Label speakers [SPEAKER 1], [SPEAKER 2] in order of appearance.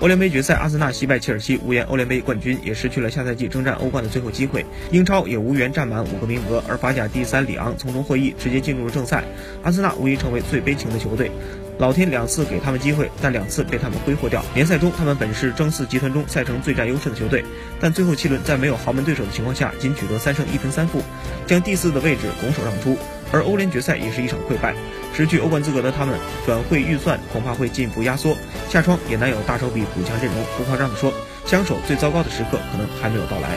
[SPEAKER 1] 欧联杯决赛，阿森纳惜败切尔西，无缘欧联杯冠军，也失去了下赛季征战欧冠的最后机会。英超也无缘占满五个名额，而法甲第三里昂从中获益，直接进入了正赛。阿森纳无疑成为最悲情的球队。老天两次给他们机会，但两次被他们挥霍掉。联赛中，他们本是争四集团中赛程最占优势的球队，但最后七轮在没有豪门对手的情况下，仅取得三胜一平三负，将第四的位置拱手让出。而欧联决赛也是一场溃败，失去欧冠资格的他们，转会预算恐怕会进一步压缩，下窗也难有大手笔补强阵容。不夸张地说，枪手最糟糕的时刻可能还没有到来。